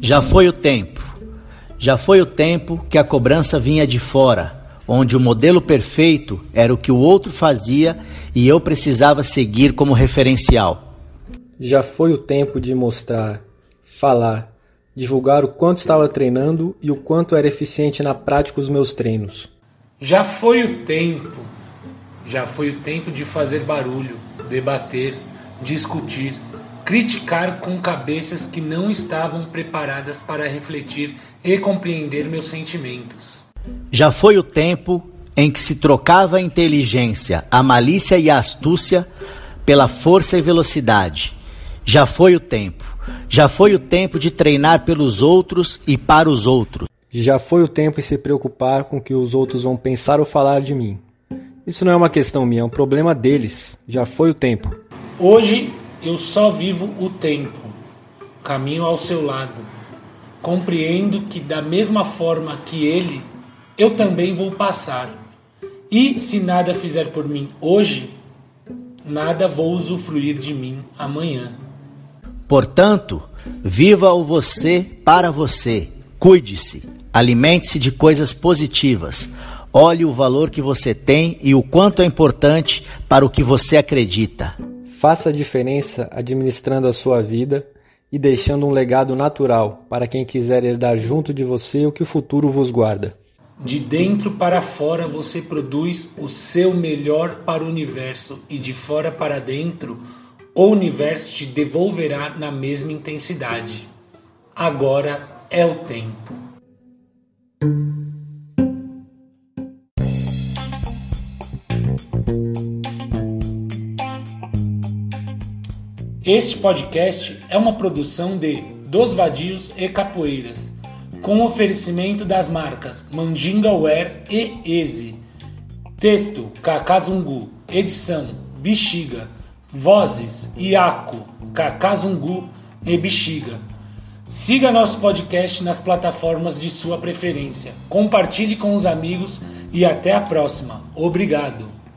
Já foi o tempo. Já foi o tempo que a cobrança vinha de fora, onde o modelo perfeito era o que o outro fazia e eu precisava seguir como referencial. Já foi o tempo de mostrar, falar, divulgar o quanto estava treinando e o quanto era eficiente na prática os meus treinos. Já foi o tempo. Já foi o tempo de fazer barulho, debater, discutir, criticar com cabeças que não estavam preparadas para refletir e compreender meus sentimentos. Já foi o tempo em que se trocava a inteligência, a malícia e a astúcia pela força e velocidade. Já foi o tempo. Já foi o tempo de treinar pelos outros e para os outros. Já foi o tempo em se preocupar com o que os outros vão pensar ou falar de mim. Isso não é uma questão minha, é um problema deles. Já foi o tempo. Hoje eu só vivo o tempo, caminho ao seu lado. Compreendo que, da mesma forma que ele, eu também vou passar. E se nada fizer por mim hoje, nada vou usufruir de mim amanhã. Portanto, viva o você para você. Cuide-se, alimente-se de coisas positivas. Olhe o valor que você tem e o quanto é importante para o que você acredita. Faça a diferença administrando a sua vida e deixando um legado natural para quem quiser herdar junto de você o que o futuro vos guarda. De dentro para fora você produz o seu melhor para o universo e de fora para dentro o universo te devolverá na mesma intensidade. Agora é o tempo. Este podcast é uma produção de Dos Vadios e Capoeiras, com oferecimento das marcas Mandinga Wear e Easy. Texto Kakazungu, edição Bexiga, vozes Iaco, Kakazungu e Bexiga. Siga nosso podcast nas plataformas de sua preferência. Compartilhe com os amigos e até a próxima. Obrigado.